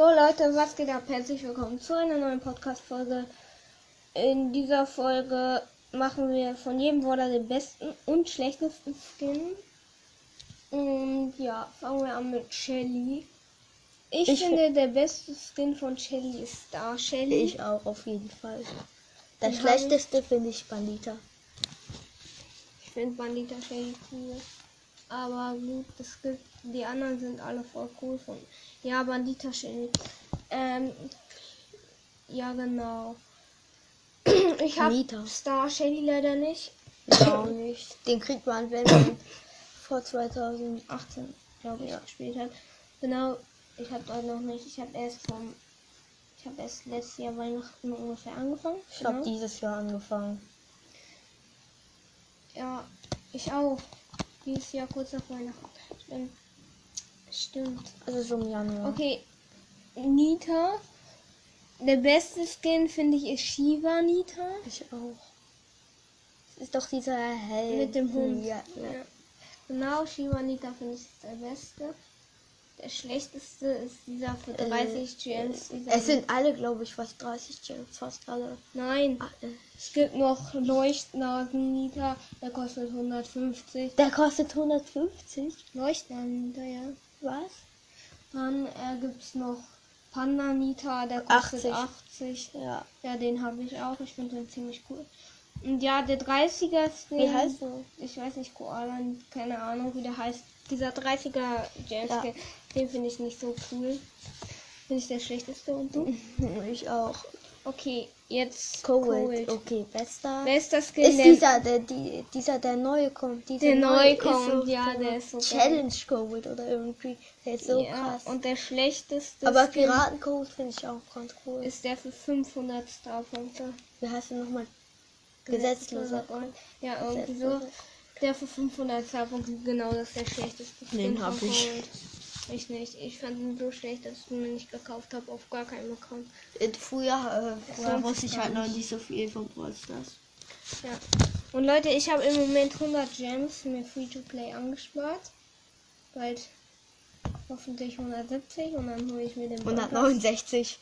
So Leute, was geht ab? Herzlich willkommen zu einer neuen Podcast-Folge. In dieser Folge machen wir von jedem Brawler den besten und schlechtesten Skin. Und ja, fangen wir an mit Shelly. Ich, Ich finde, der beste Skin von Shelly ist Star Shelly. Ich auch, auf jeden Fall. Den schlechteste finde ich Bandita. Ich finde Bandita Shelly cool. Aber gut, es gibt, die anderen sind alle voll cool von. Ja, Bandita Shelly. Ähm, ja, genau. Ich habe. Star Shelly leider nicht. Ich auch nicht. Den kriegt man, wenn man vor 2000. 18, glaube ich, gespielt hat. Genau, ich habe dort noch nicht. Ich habe erst vom. Ich habe erst letztes Jahr Weihnachten ungefähr angefangen. Ich habe genau. dieses Jahr angefangen. Ja, ich auch. Dieses Jahr kurz nach Weihnachten. Ich bin. Stimmt. Also so im Januar. Okay, Nita. Der beste Skin finde ich ist Shiva Nita. Ich auch. Das ist doch dieser Held. Mit dem Hund. Ja, ja. Ja. Genau, Shiva Nita finde ich der beste. Der schlechteste ist dieser für 30 Gems. dieser- Äh, Es sind alle, glaube ich, fast 30 Gems. Fast alle. Nein, Alle. es gibt noch Leuchtnasen Nita. Der kostet 150. Der kostet 150. Leuchtnasen Nita, ja. Was? Dann äh, gibt es noch Panda Nita. Der kostet 80. 80. Ja. Ja, den habe ich auch. Ich finde den ziemlich cool. Und ja, der 30er Skin. Wie heißt der? Ich weiß nicht, Koala, keine Ahnung, wie der heißt. Dieser 30er James Ja. Skin, den finde ich nicht so cool. Finde ich der schlechteste und du? Ich auch. Okay, jetzt Cold. Okay, bester. Bester Skin, Ist der, dieser, der, die, dieser, der neue kommt. Dieser der neu neue ist kommt. so ja, der der ist so. Challenge Code oder irgendwie. Der ist so ja, krass. Und der schlechteste Aber Skin Piratencode finde ich auch ganz cool. ist der für 500 Starpunkte. Wie heißt der nochmal? Gesetzloser. Gold. Ja, irgendwie so. Der für 500 Starpunkte, genau, das ist der schlechteste. Den von hab ich. Cold. Ich nicht. Ich fand ihn so schlecht, dass ich ihn mir nicht gekauft habe, auf gar keinem Account. Äh, Früher, äh, früher wusste ich halt noch nicht. so viel von Brawl Stars. Ja. Und Leute, ich habe im Moment 100 Gems mir Free-to-Play angespart. Bald hoffentlich 170 und dann hole ich mir den Brawl Pass. 169.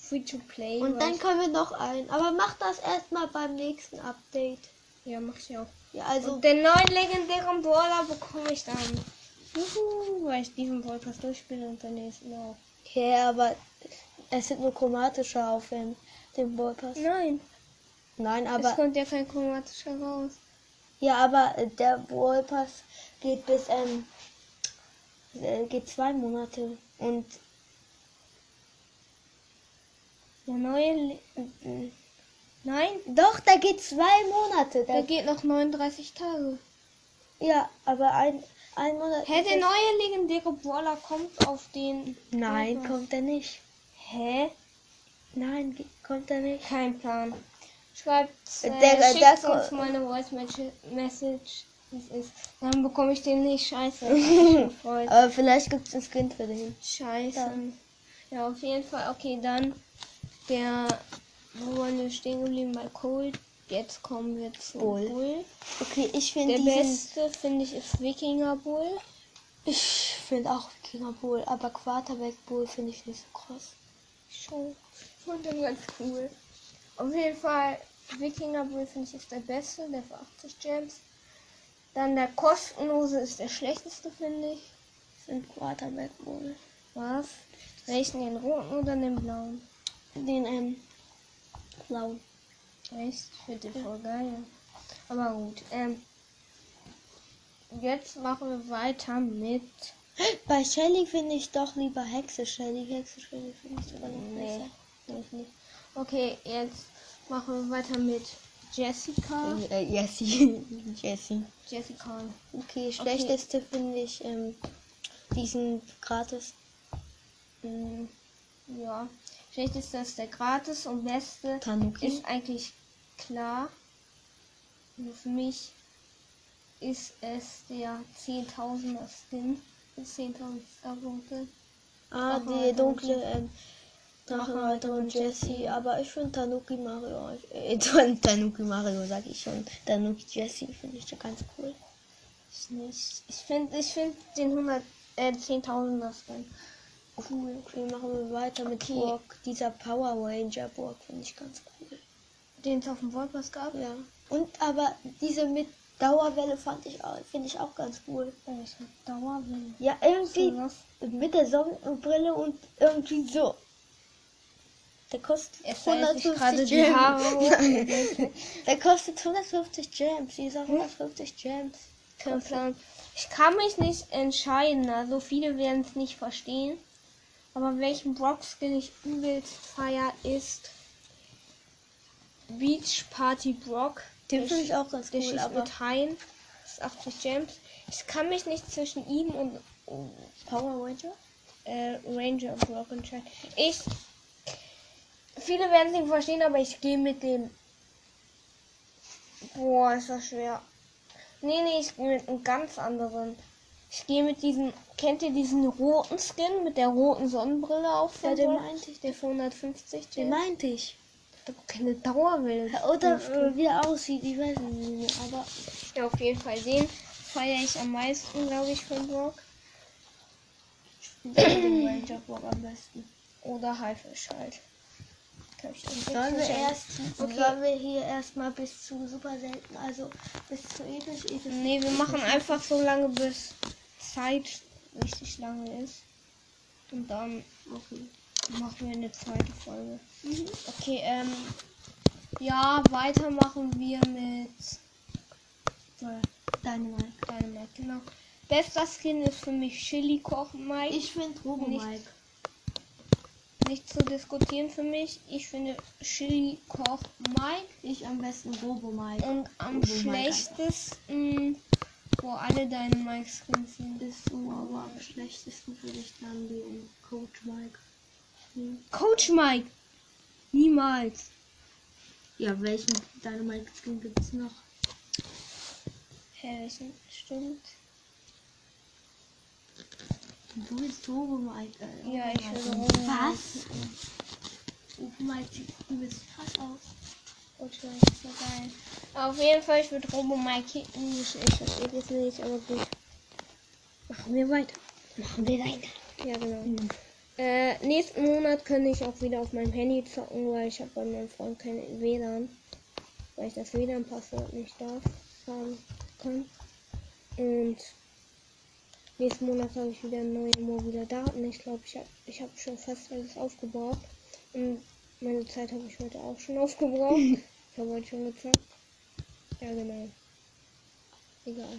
Free-to-Play. Und dann können wir noch ein. Aber mach das erstmal beim nächsten Update. Ja, mach ich auch. Ja, also. Und den neuen legendären Brawler bekomme ich dann. Juhu, weil ich diesen Podcast durchspiele und den nächsten auch. Ja, aber es sind nur chromatische auf dem, dem Brawl Pass. Nein, Nein, es aber. kommt ja kein chromatischer raus. Ja, aber der Brawl Pass geht bis ähm, äh, geht zwei Monate und Der neue. Le äh, Nein, doch, da geht zwei Monate. Da, geht noch 39 Tage. ja, aber ein, ein Monat. Hä, der neue legendäre Brawler kommt auf den. Nein, Brawl Pass. kommt er nicht. Hä? Nein, kommt er nicht. Kein Plan. Schreibt äh, Der- schickt der- uns meine Voice Message, es ist. Dann bekomme ich den nicht. Scheiße. Aber vielleicht gibt es ein Skin für den. Scheiße. Dann. Ja, auf jeden Fall. Okay, dann der. Wo waren wir stehen geblieben? Bei Cold. Jetzt kommen wir zu Bull. Bull. Okay, ich Der finde diesen. beste finde ich ist Wikinger Bull. Ich finde auch Wikinger Bull, aber Quarterback Bull finde ich nicht so krass. Schon. Ich fand den ganz cool. Auf jeden Fall, Wikinger Bull finde ich ist der beste, der für 80 Gems. Dann der kostenlose ist der schlechteste, finde ich. Finde Quarterback Bull. Was? Welchen, den roten oder den blauen? Den ähm, blauen. Echt? Finde den voll geil. Aber gut. Ähm, jetzt machen wir weiter mit. Bei Shelly finde ich doch lieber Hexe Shelly. Hexe Shelly finde ich sogar noch Nee, besser. nicht, nicht. Okay, jetzt machen wir weiter mit Jessica. Äh, Jessie. Jessie. Jessica. Okay, schlechteste finde ich ähm, diesen gratis. Mm, Ja. Schlechteste ist der gratis und beste Tanuki. ist eigentlich klar. Nur für mich ist es der 10.000er Skin. Mit 10.000 Starpunkte. Ah, die dunkle ähm, Drache, Drachenreiter und Jessie. Jessie. Aber ich finde Tanuki Mario. Äh, Tanuki Mario sag ich schon. Tanuki Jessie finde ich ja ganz cool. Ich nicht. Ich finde ich find den 100, äh, 10.000er Skin Cool. Okay, machen wir weiter mit Okay. Burg. Dieser Power Ranger Burg finde ich ganz cool. Den es auf dem Wolpers gab. Ja. Und aber diese mit Dauerwelle fand ich auch, finde ich auch ganz cool. Oh, ist eine Dauerwelle. Ja, irgendwie Was? mit der Sonnenbrille und irgendwie so. Der kostet Es fällt sich gerade 150 die Gems. Nein. Der kostet 150 Gems. Dieser 150 Gems. Plan. Ich kann mich nicht entscheiden. Also viele werden es nicht verstehen. Aber welchen Brock-Skin ich übelst feier ist Beach Party Brock. Den finde ich auch ganz Der cool, aber mit Haien. Das ist 80 Gems. Ich kann mich nicht zwischen ihm und Power Ranger? äh, Ranger Brock entscheiden. Ich. Viele werden es nicht verstehen, aber ich gehe mit dem. Boah, ist das schwer. Nee, nee, ich gehe mit einem ganz anderen. Ich gehe mit diesem. Kennt ihr diesen roten Skin mit der roten Sonnenbrille auf? Ja, den Brock? meinte ich. Der für 150 Den meinte ich. Da keine Dauerwelle. Oder äh, wie er aussieht, ich weiß nicht mehr. Aber Ja, auf jeden Fall den feiere ich am meisten, glaube ich, von Brock. den Ranger Burg am besten. Oder Haifisch halt. Sollen wir erst, Okay. sollen wir hier erstmal bis zu super selten, also bis zu episch, episch. Nee, wir machen einfach so lange, bis Zeit richtig lange ist. Und dann Okay. machen wir eine zweite Folge. Mhm. Okay, ähm. Ja, weitermachen wir mit Dynamite. Dynamite, genau. Bester Skin ist für mich Chili Koch Mike. Ich finde Robo Nicht. Mike. Nicht zu diskutieren für mich. Ich finde Chili Koch Mike. Ich am besten Robo Mike. Und am Robo Mike wo alle deine Mike Skins sind. Ist so, aber am schlechtesten würde ich dann den Coach Mike. nehmen. Coach Mike. Niemals. Ja, welchen Dynamite Skin gibt es noch? Hä, welchen? Stimmt. Du willst Robo Mike. Äh, Ja, ich will. Was? Robo Mike sieht übelst krass aus. Ist so geil. Auf jeden Fall, ich würde Robo Mike kicken. Ich, verstehe das nicht, aber gut. Machen wir weiter. Machen wir weiter. Ja, genau. Mhm. Äh, nächsten Monat kann ich auch wieder auf meinem Handy zocken, weil ich habe bei meinem Freund keine WLAN. Weil ich das WLAN-Passwort nicht darf, haben kann. Und nächsten Monat habe ich wieder neue mobile Daten. Ich glaube, ich habe ich hab schon fast alles aufgebraucht. Und meine Zeit habe ich heute auch schon aufgebraucht. ich habe heute schon gezockt. Ja, genau. Egal.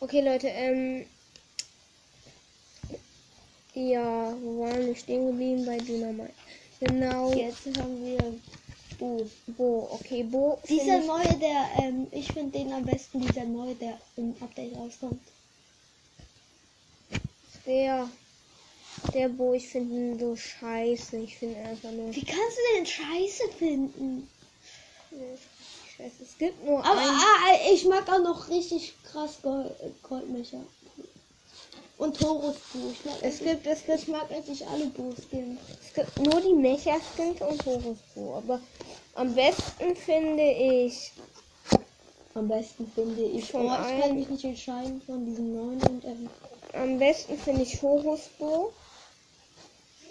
Okay, Leute, ähm, ja, wo waren wir stehen geblieben? Bei Dynamite. Genau. Jetzt haben wir Bo. Bo, okay, Bo. Dieser neue, der, ähm, ich finde den am besten, dieser neue, der im Update rauskommt. der, der Bo, ich finde ihn so scheiße. Ich finde einfach nur Wie kannst du den scheiße finden? scheiße. Es gibt nur Aber einen. ah, ich mag auch noch richtig krass Gold, Goldmecher. Und Horus Bo. Ich mag, Es gibt, es gibt, ich mag eigentlich alle Bo-Skins. es gibt nur die Mecha-Skins und Horus Bo. Aber am besten finde ich. Am besten finde ich. Von oh, ich kann mich nicht entscheiden von diesen neuen und ähm, Am besten finde ich Horus Bo.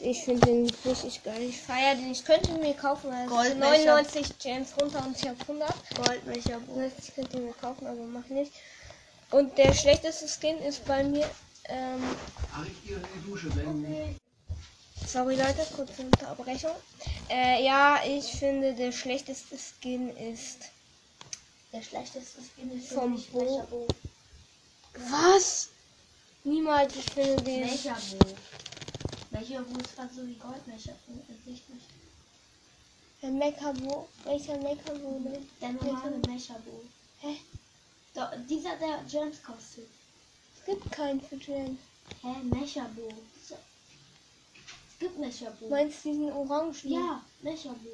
Ich finde den richtig geil. Ich feiere den. Ich könnte ihn mir kaufen, weil es sind Goldmecher. 99 Gems runter und ich habe 100. Goldmecher ich könnte ihn mir kaufen, aber mach nicht. Und der schlechteste Skin ist bei mir. Ähm, wenn. sorry Leute, kurze Unterbrechung. Äh, ja, ich finde der schlechteste Skin ist. Der schlechteste Skin ist Vom Bo. Was? Niemals, ich finde den. Welcher Bo fast so wie Goldmecher? Finde ich nicht. Der Mekabo. Welcher Mekabo denn? Der normale Mecha Bo. Hä? Doch, dieser, der Gems kostet. Es gibt keinen für Jen. Hä, Mecha Bo. Es gibt Mecha Bo. Meinst du diesen Orangen? Ja, Mecha Bo.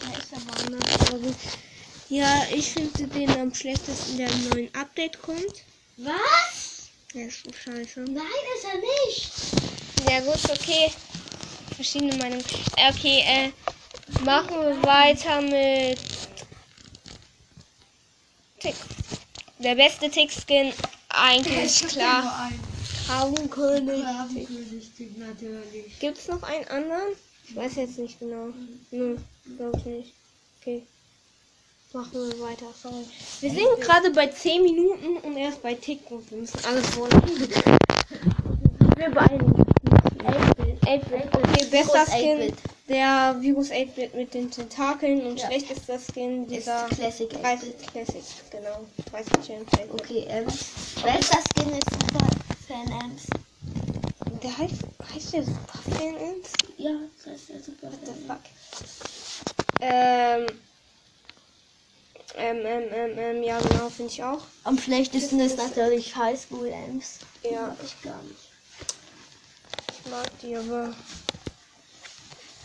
Der ist aber anders. Gut. Ja, ich finde den am schlechtesten, der im neuen Update kommt. Was? Der ist so scheiße. Nein, ist er nicht. Ja gut, okay. Verschiedene Meinungen. Äh, Okay, äh, machen wir weiter mit Tick. Der beste Tick-Skin, eigentlich klar. Natürlich. Gibt es noch einen anderen? Ich weiß jetzt nicht genau. Nö, glaube ich nicht. Okay. Machen wir weiter. Sorry. Wir sind gerade bei 10 Minuten und erst bei TikTok. Wir müssen alles vorlesen. Wir beeilen. 8-Bit. Okay, bester Virus Skin. 8-Bit. Der Virus 8-Bit mit den Tentakeln und Ja. schlechtester Skin dieser Ist Classic 30 8-Bit. Classic. Genau. 30 Champ 8-Bit. Okay, Ems. Bester Skin ist Super Fan Ems. Der heißt, heißt der Superfan ins? Ja, das heißt der Super What the Fan. fuck? Ähm. Ähm, ähm, ähm, ähm, ja, genau, finde ich auch. Am schlechtesten ist natürlich High School Ems. Ja. Mag ich gar nicht. Ich mag die, aber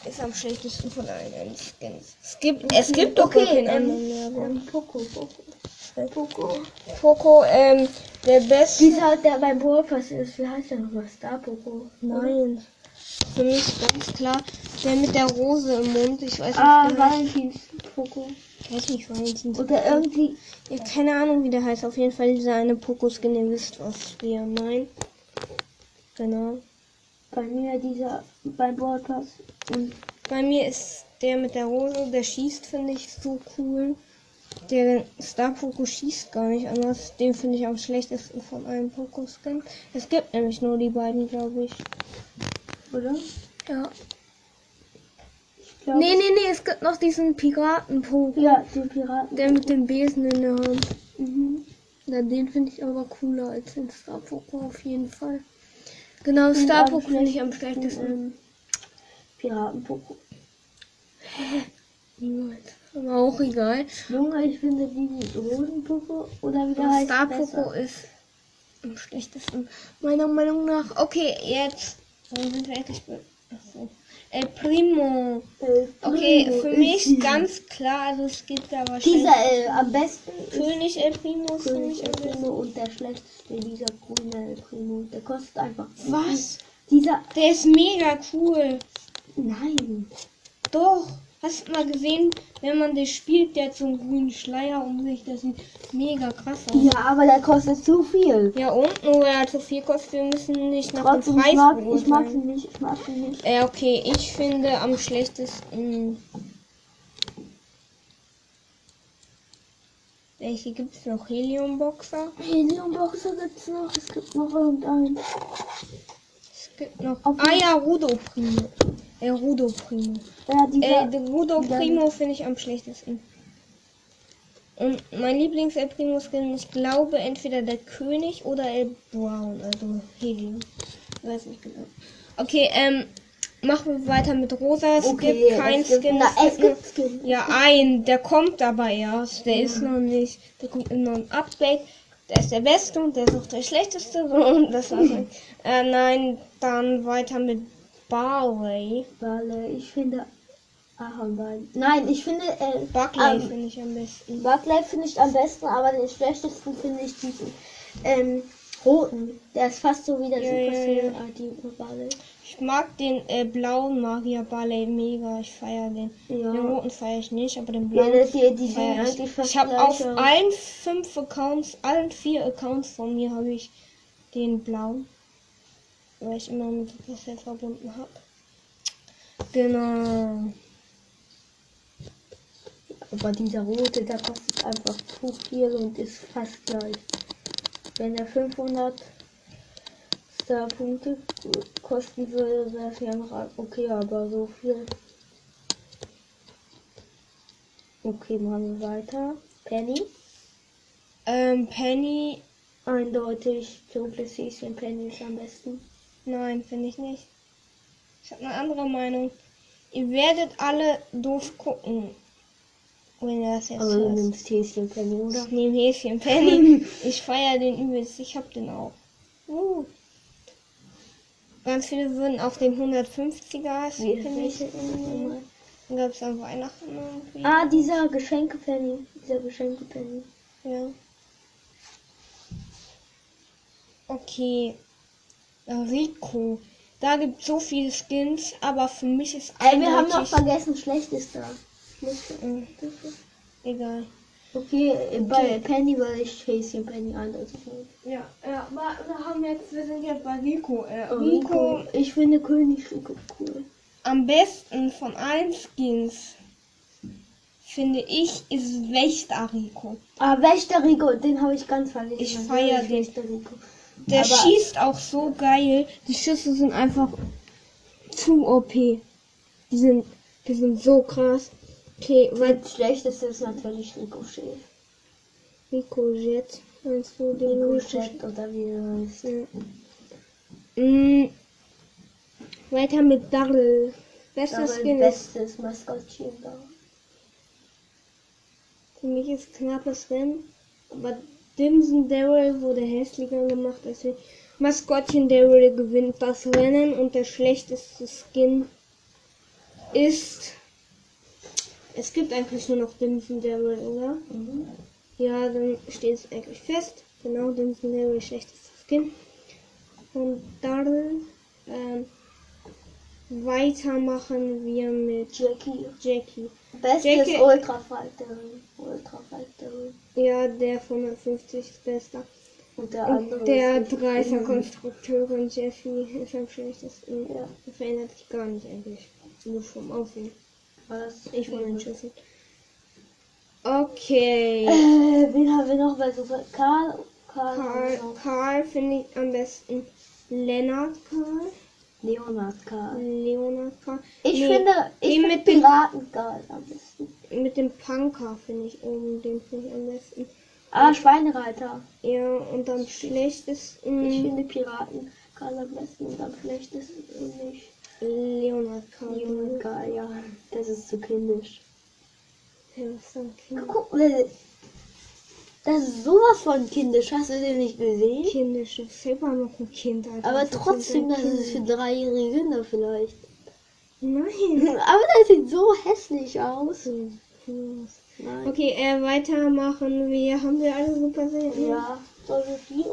ist am schlechtesten von allen Skins. Es gibt, es gibt doch Okay, keinen ähm, aber- Ähm, Poco, Poco. Poco. Poco, ähm, der beste. Dieser, der beim Ballpass ist, wie heißt der nochmal? Star Poco? Nein. Für mich ganz klar, der mit der Rose im Mund. Ich weiß nicht, Ah. Valentins Poco. Ich weiß nicht, Valentin. Oder irgendwie. Ja, keine Ahnung, wie der heißt. Auf jeden Fall dieser eine Poco-Skin. Ihr wisst, was wir meinen. Genau. Bei mir dieser beim Ballpass. Und Bei mir ist der mit der Rose, der schießt, finde ich so cool. Der Star Poco schießt gar nicht anders. Den finde ich am schlechtesten von allen Poco-Skin. Es gibt nämlich nur die beiden, glaube ich. oder? Ja. Ich glaube. Nee, nee, nee, es gibt noch diesen Piraten-Poco. Ja, die Piraten. Der mit dem Besen in der Hand. Mhm. Na, den finde ich aber cooler als den Star Poco auf jeden Fall. Genau, Star Poco finde ich am schlechtesten, Piraten Poco. Niemals. Aber auch egal. Junge, ich finde diesen Rosen Poco oder wie der heißt. Star. Poco ist am schlechtesten. Meiner Meinung nach. Okay, jetzt. Dann sind wir. Achso. El Primo. Okay, Primo für mich ganz klar. Also es gibt da wahrscheinlich. Dieser äh, am besten König El Primo ist König El. Primo und der schlechteste dieser grüne El Primo. Der kostet einfach. Was? Dieser. Der ist mega cool. Nein. Doch. Hast du mal gesehen, wenn man das spielt, der hat so einen grünen Schleier um sich. Das sieht mega krass aus. Ja, aber der kostet zu viel. Ja, und nur weil er zu viel kostet, wir müssen nicht nach dem Trotzdem, ich Preis mag, ich mag ihn nicht. Ich mag ihn nicht. Äh, okay, ich finde am schlechtesten. Welche gibt es noch? Heliumboxer? Heliumboxer gibt's noch. Es gibt noch irgendeinen. Es gibt noch. Auf Ah ja, Rudo Primo. Äh, Rudo Primo. Ja, dieser. Äh, Rudo Primo finde ich am schlechtesten. Und mein Lieblings El Primo Skin, ich glaube entweder der König oder El Brown, also Helium. Ich weiß nicht genau. Okay, ähm, machen wir weiter mit Rosa. Es okay, gibt kein Skin. na, es gibt Skin. Ja, ein, der kommt aber erst. Der ist noch nicht. Der kommt in einem Update. Der ist der beste und der ist auch der schlechteste. Und das war's. äh, nein, dann weiter mit Barley. Weil ich finde. Ahornbein. Nein, ich finde. Äh, Barclay ähm, finde ich am besten. Barclay finde ich am besten, aber den schlechtesten finde ich diesen ähm, roten. Der ist fast so wie der Ja, ja, ja. die Barley. Ich mag den äh, blauen Magier Barley mega. Ich feiere den. Ja. Den roten feiere ich nicht, aber den Ja, blauen. hier, die sehen feier ich. ich habe auf allen fünf Accounts, allen vier Accounts von mir habe ich den blauen. Weil ich immer mit Supercell verbunden habe. Genau. Aber dieser rote, der kostet einfach zu viel und ist fast gleich. Wenn er 500 Star-Punkte kosten würde, wäre es ja noch okay, aber so viel. Okay, machen wir weiter. Penny. Ähm, Penny. Eindeutig, dunkles Häschen Penny ist am besten. Nein, finde ich nicht. Ich habe eine andere Meinung. Ihr werdet alle doof gucken. Wenn ihr das jetzt Aber du nimmst Häschen Penny, oder? Ich nehme Häschen Penny. ich feiere den übelst. Ich hab den auch. Uh. Ganz viele würden auf den 150er hassen, Wie finde ich. welche? Dann gab es an Weihnachten irgendwie. Ah, dieser Geschenke Penny. Dieser Geschenke Penny. Ja. Okay. Rico. Da gibt es so viele Skins, aber für mich ist Ey, wir haben noch vergessen, schlechtester. Schlechtester. Mm, Egal. Okay, äh, bei Penny würde ich Chasing Penny eindeutig nehmen. Ja, ja, aber wir haben jetzt, wir sind jetzt bei Rico. Äh, Rico, Rico. Ich finde König Rico cool. am besten von allen Skins, finde ich, ist Wächter Rico. Ah, Wächter Rico, den habe ich ganz vergessen. Ich Natürlich feier den. Wächter Rico. Der Aber- schießt auch so geil. Die Schüsse sind einfach zu OP. Die sind, die sind so krass. Okay, weil schlechteste ist natürlich Ricochet. Rico Jet, meinst du den Ricochet oder wie er heißt. Ja. Mm, weiter mit Darrell. Bester Skin ist bestes Maskottchen da. für mich ist knappes Rennen. Aber Dimson Daryl wurde hässlicher gemacht. Deswegen Maskottchen Daryl gewinnt das Rennen und der schlechteste Skin ist. Es gibt eigentlich nur noch Dimson Daryl, oder? Mhm. Ja, dann steht es eigentlich fest. Genau, Dimson Daryl schlechtester Skin. Und Darrell. Ähm, weitermachen wir mit Jackie. Jackie. Bestes Jackie- Ultra Fighter. Ultra Fighter. Ja, der 150 ist bester. Und der Und andere. der ist nicht- Dreißer Konstrukteurin Jeffy ist am schlechtesten. Ja. Der verändert sich gar nicht eigentlich. Nur vom Aussehen. Was? Ich von den Schüssen. Okay. Äh, wen haben wir noch bei Super? Karl. Karl. Karl. Karl finde ich am besten. Lennart Karl. Leonard Karl. Leonard Karl. Ich Nee, finde, ich finde mit Piraten Karl am besten. Mit dem Punker finde ich oben, den finde ich am besten. Ah, Schweinereiter. Ja, und am schlechtesten Ich finde Piraten Karl am besten und am schlechtesten finde ich Leonard Karl. Leonard Karl, ja. Das ist zu kindisch. Ja, was ist ein Kind? Guck, mal, das ist sowas von kindisch. Hast du den nicht gesehen? Kindisch, das ist selber noch ein Kind. Alter. Aber Das ist trotzdem, das ist für dreijährige Kinder vielleicht. Nein. Aber das sieht so hässlich aus. Nein. Okay, äh, weitermachen wir. Haben wir alle super Serien? Ja, soll wir die?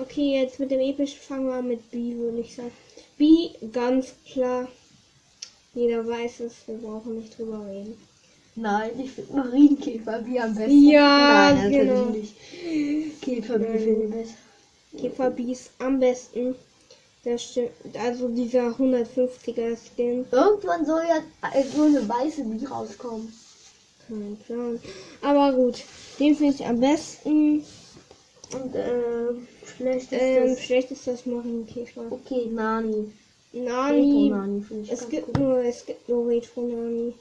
Okay, jetzt mit dem epischen fangen wir mit B, würde ich sagen. B, ganz klar. Jeder weiß es, wir brauchen nicht drüber reden. Nein, ich finde Marienkäfer wie am besten. Ja, Nein, genau. natürlich nicht. Käfer wie finde ich besser. Käfer B ist am besten. Das stimmt. Also dieser 150er Skin. Irgendwann soll ja so eine weiße Bee rauskommen. Kein Plan. Aber gut, den finde ich am besten. Und äh, schlecht ist Ähm, das. schlecht ist das Marienkäfer. Okay, Nani. Nani. Nani ich Es gibt cool. nur, es gibt nur Retro Nani.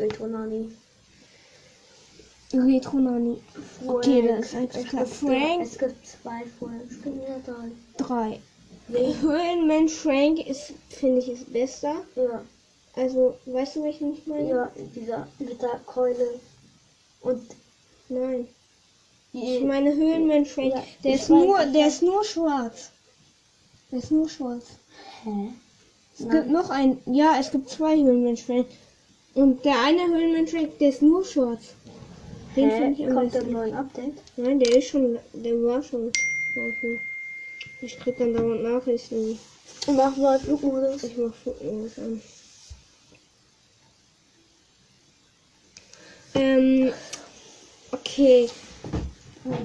Retro Nani. Retro Nani. Okay, das ist Es klar. Frank. Es gibt zwei Franks. Es gibt ja drei. Drei. Höhlenmensch Frank ist, finde ich, ist besser. Ja, Also, weißt du, welchen ich meine? ja, dieser mit der Keule. Und Nein. Ich meine Höhlenmensch Frank. Ja, der ist nur, der ist nur schwarz. Der ist nur schwarz. Hä? Es Nein. gibt noch ein, ja, es gibt zwei Höhlenmensch Frank. Und der eine Höhlenmensch der ist nur schwarz. Den finde ich am Kommt der besten. neue Update? Nein, der ist schon, der war schon. draußen. Ich krieg dann dauernd Nachrichten. Und mach mal Flugmodus. Ich mach Fotos an. Ähm, okay.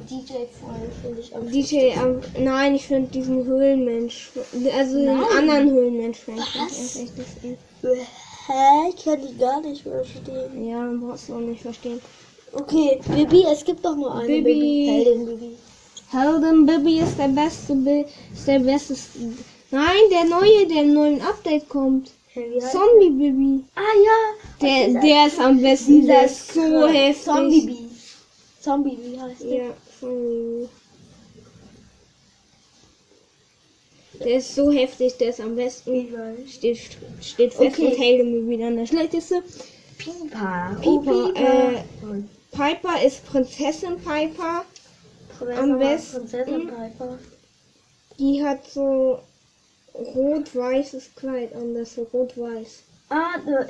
DJ Freund finde ich am DJ, ähm, nein, ich finde diesen Höhlenmensch, also den Nein. anderen Höhlenmensch finde ich am schlechtesten. Hä? Ich kann die gar nicht verstehen. Ja, dann brauchst du auch nicht verstehen. Okay, Bibi, es gibt doch nur eine Bibi. Bibi. Heldin Bibi. Helden Bibi ist der beste, ist der beste. Nein, der neue, der im neuen Update kommt. Zombie Bibi. Ah ja. Der, dieser- der ist am besten, der ist so heftig. Zombie Bee. Zombie Bee heißt der. Ja, Zombie. Der ist so heftig, der ist am besten. Steht, steht fest Okay. und Helden Bibi dann der schlechteste. Pipa. Piper, äh, Und Piper ist Prinzessin Piper. Professor am besten- Prinzessin Piper. Die hat so rot-weißes Kleid an, das ist so rot-weiß. Ah, ne,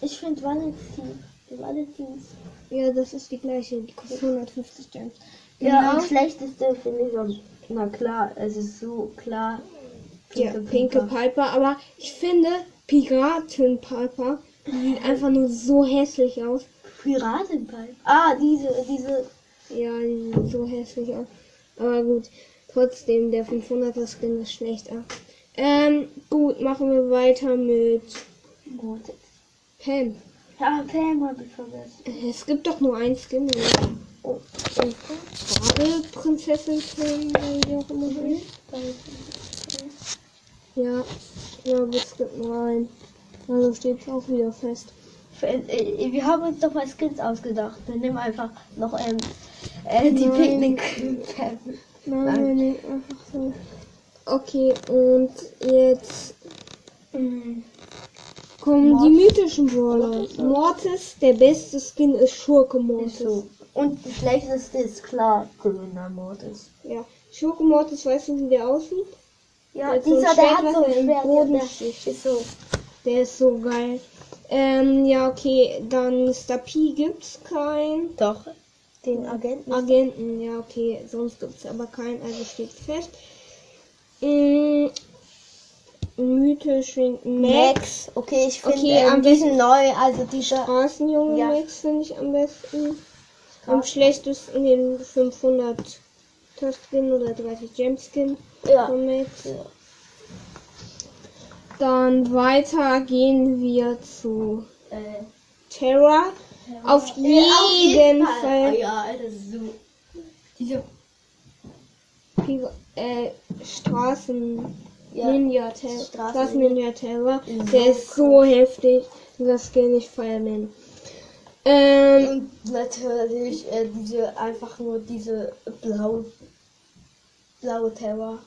ich finde Valentin. Die Valentins. Ja, das ist die gleiche, die kostet 150 Gems. Ja, Genau. und schlechteste finde ich am. Na klar, es ist so klar. Ja, Pinke Piper, aber ich finde Piraten Piper Sieht einfach nur so hässlich aus. Piratenpipe. Ah, diese, diese. Ja, die sieht so hässlich aus. Aber gut, trotzdem, der 500er Skin ist schlechter. Ähm, gut, machen wir weiter mit Mortis. Pam. Ja, Pam hab ich vergessen. Es gibt doch nur ein Skin. oder? Oh, Gerade Prinzessin wie auch immer heißt. Ja, glaube, es gibt nur einen. Also steht es auch wieder fest. Äh, Wir haben uns doch mal Skins ausgedacht. Wir nehmen einfach noch ähm, äh, die Nein. Picknick. Nein, wir nehmen einfach so. Okay, und jetzt Mhm. kommen die mythischen Brawler. Mortis, der beste Skin ist Schurke Ist Mortis. so. Und die schlechteste ist klar Gewinner Mortis. Ja, Schurke Mortis, weißt du, wie der aussieht? Ja, so einem dieser, der Schwert, hat so ein im Schwert. Boden der ist so. Der ist so geil. Ähm, ja, okay, dann Mr. P gibt's keinen. Doch. Den Agenten. Agenten, ja, okay, sonst gibt's aber keinen, also steht fest. Mm, mythisch Max. Max. Okay, ich finde Okay, ähm, am diesen neu, also dieser. Straßenjunge Ja. Max finde ich am besten. Am schlechtesten den 500 Skin oder 30 Gemskin Ja. Ja. Dann weiter gehen wir zu Äh, Terra. Auf jeden Ah, Fall. ja, das ist so. Diese. Äh, Straßen Ja. Ninja Terror. Straßen- Ninja. Ist Der ist so heftig. Dieser Skin, ich feier den. Ähm, Und natürlich äh, diese einfach nur diese blau blaue Terror.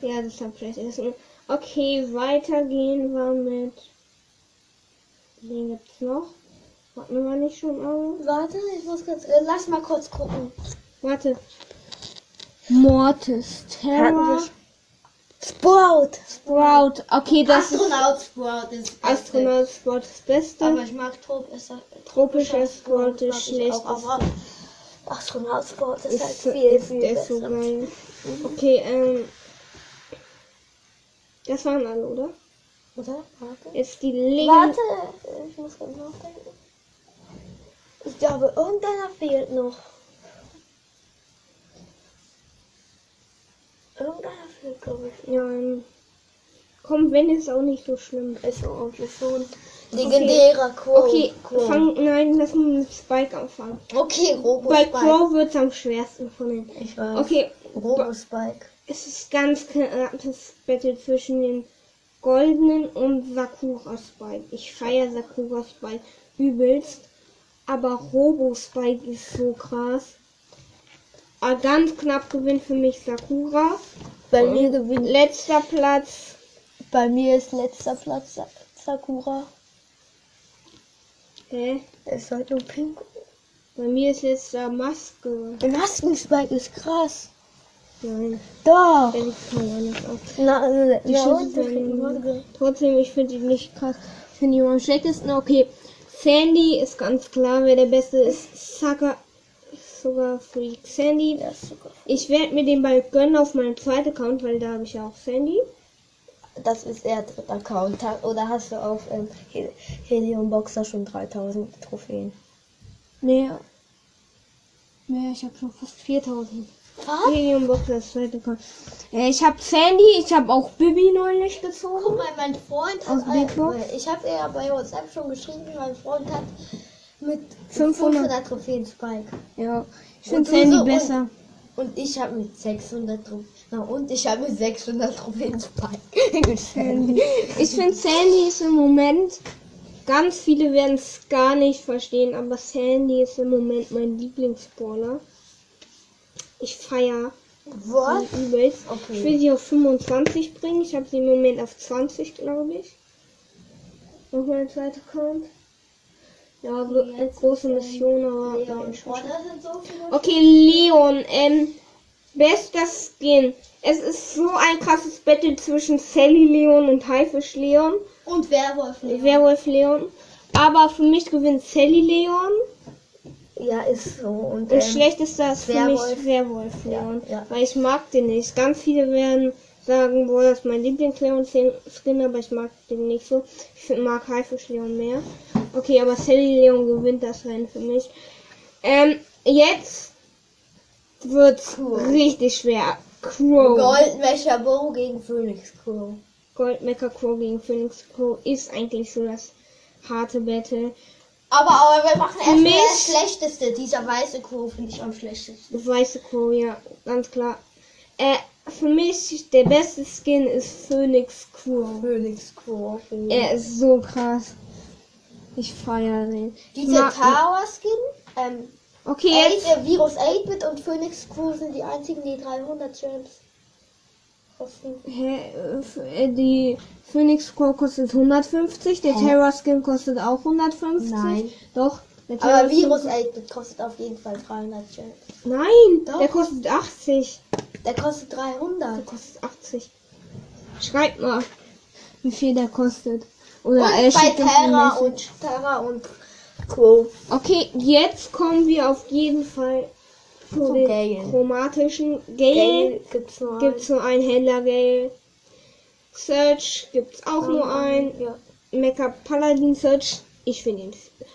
ja, das hat vielleicht Essen. Okay, weiter gehen wir mit. Den gibt's noch. Hatten wir nicht schon alle? Warte, ich muss ganz. Äh, lass mal kurz gucken. Warte. Mortis, Terror, Sprout. Sprout. Okay, das ist Astronaut Sprout ist das Astronaut Sprout das Beste. Aber ich mag Trop ist, Tropischer Sprout ist schlecht. Astronaut Sprout ist, ist, halt viel, ist, viel der ist so besser. geil. Okay, ähm. Das waren alle, oder? Oder? Warte. Jetzt die Legend. Warte, ich muss ganz nachdenken. Ich glaube, irgendeiner fehlt noch. Irgendeiner fehlt, glaube ich. Ja, ähm, komm, wenn ist auch nicht so schlimm. Ist und ist so ein legendärer Crow. Okay, Crow. fang, nein, lass uns mit Spike anfangen. Okay, Robo Bei Spike. Crow wird's am schwersten von den. Ich weiß. Okay, Robo Spike. es ist ganz knappes Battle zwischen den goldenen und Sakura Spike. Ich feiere Sakura Spike übelst, aber Robo Spike ist so krass. Aber ganz knapp gewinnt für mich Sakura. Bei mir gewinnt. Letzter Platz. Bei mir ist letzter Platz Sa- Sakura. Hä? Der ist halt nur pink. Bei mir ist letzter Maske. Der Maskenspike ist krass. Nein, Doch. der sieht voll anders aus. Na, na, Die na. Trotzdem, ich finde ihn nicht krass. Ich finde ihn am schlechtesten. Okay, Sandy ist ganz klar, wer der Beste ist. Sucker ist sogar Freak Sandy. Der ist sogar. Ich werde mir den bald gönnen auf meinem zweiten Account, weil da habe ich ja auch Sandy. Das ist eher dritter Account. Oder hast du auf ähm, Hel Helium Boxer schon 3000 Trophäen? Mehr. Mehr, ich habe schon fast 4000. Was? Helium Box das zweite Account. Äh, ich habe Sandy, ich habe auch Bibi neulich Guck gezogen. mal, mein Freund hat. Ein, ich habe ja bei WhatsApp schon geschrieben, mein Freund hat mit 500. 500 Trophäen Spike. Ja, ich Und finde Sandy so- besser. Und ich habe mit 600 Trophäen. Na, und ich habe mit 600 Trophäen Spike. Sandy. Ich finde Sandy ist im Moment, ganz viele werden es gar nicht verstehen, aber Sandy ist im Moment mein Lieblingsbrawler. Ich feiere Was? Okay. Ich will sie auf 25 bringen. Ich habe sie im Moment auf 20, glaube ich. Noch mein zweiter Account. Ja, große ist, Mission, aber Leon. ja, ich Boah, das sind so viele. Okay, Leon, ähm, bester Skin. Es ist so ein krasses Battle zwischen Sally Leon und Haifisch Leon. Und Werwolf Leon. Werwolf Leon. Aber für mich gewinnt Sally Leon. Ja, ist so. Und, Und ähm, schlechtester ist für Werwolf. mich Werwolf Leon. Ja, ja. Weil ich mag den nicht. Ganz viele werden sagen, boah, das ist mein Lieblings-Leon-Skin, aber ich mag den nicht so. Ich mag Haifisch-Leon mehr. Okay, aber Sally Leon gewinnt das Rennen für mich. Ähm, jetzt wird's Cool. richtig schwer. Crow. Goldmecher Bo gegen Phoenix Crow. Goldmecker Crow gegen Phoenix Crow ist eigentlich so das harte Battle. Aber, aber wir machen erstmal das Schlechteste. Dieser weiße Crow finde ich am schlechtesten. Weiße Crow, ja, ganz klar. Äh, für mich der beste Skin ist Phoenix Crow. Phoenix Crow. Er ist so krass. Ich feiere den. Diese Ma- Tower Skin, ähm, Okay, jetzt. 8, äh, Virus 8-Bit und Phoenix Crew sind die einzigen, die 300 Gems kosten. Hä, äh, äh, die Phoenix Crow kostet 150, der Hä? Terror Skin kostet auch 150. Nein. Doch. Der Aber Virus Skin- 8-Bit kostet auf jeden Fall 300 Gems. Nein, Doch. der kostet 80. Der kostet Der 300. kostet 80. Schreibt mal, wie viel der kostet. Oder Und äh, bei Terra und Terra und Crow. Okay, jetzt kommen wir auf jeden Fall zu Zu den Gale. chromatischen. Gale, Gale gibt's nur gibt's nur einen Händler Gale. Search gibt's auch nur einen. Ja. Mecha Paladin Search. Ich finde ihn.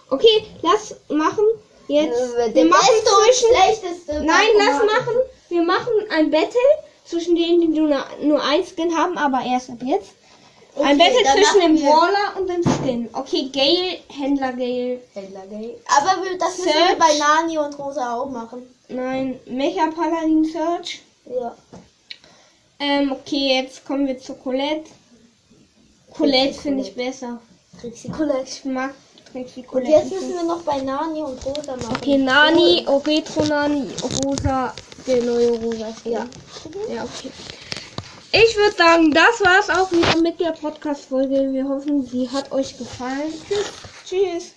Okay, lass machen. Jetzt. Äh, wir machen zwischen. Nein, lass machen. Wir machen ein Battle zwischen denen, die nur, nur ein Skin haben, aber erst ab jetzt. Ein Okay, Battle dann zwischen dem Brawler und dem Skin. Okay, Gale, Händler Gale. Händler Gale. Aber wir, das müssen wir Search. bei Nani und Rosa auch machen. Nein, Mecha Paladin Search. Ja. Ähm, okay, jetzt kommen wir zu Colette. Colette finde ich besser. Trixie Colette. Ich mag Trixie Und Colette. jetzt müssen wir noch bei Nani und Rosa machen. Okay, Nani, oh, Retro Nani, Rosa, der neue Rosa. Skin. Ja. Ja, okay. Ich würde sagen, das war's auch wieder mit der Podcast-Folge. Wir hoffen, sie hat euch gefallen. Tschüss. Tschüss.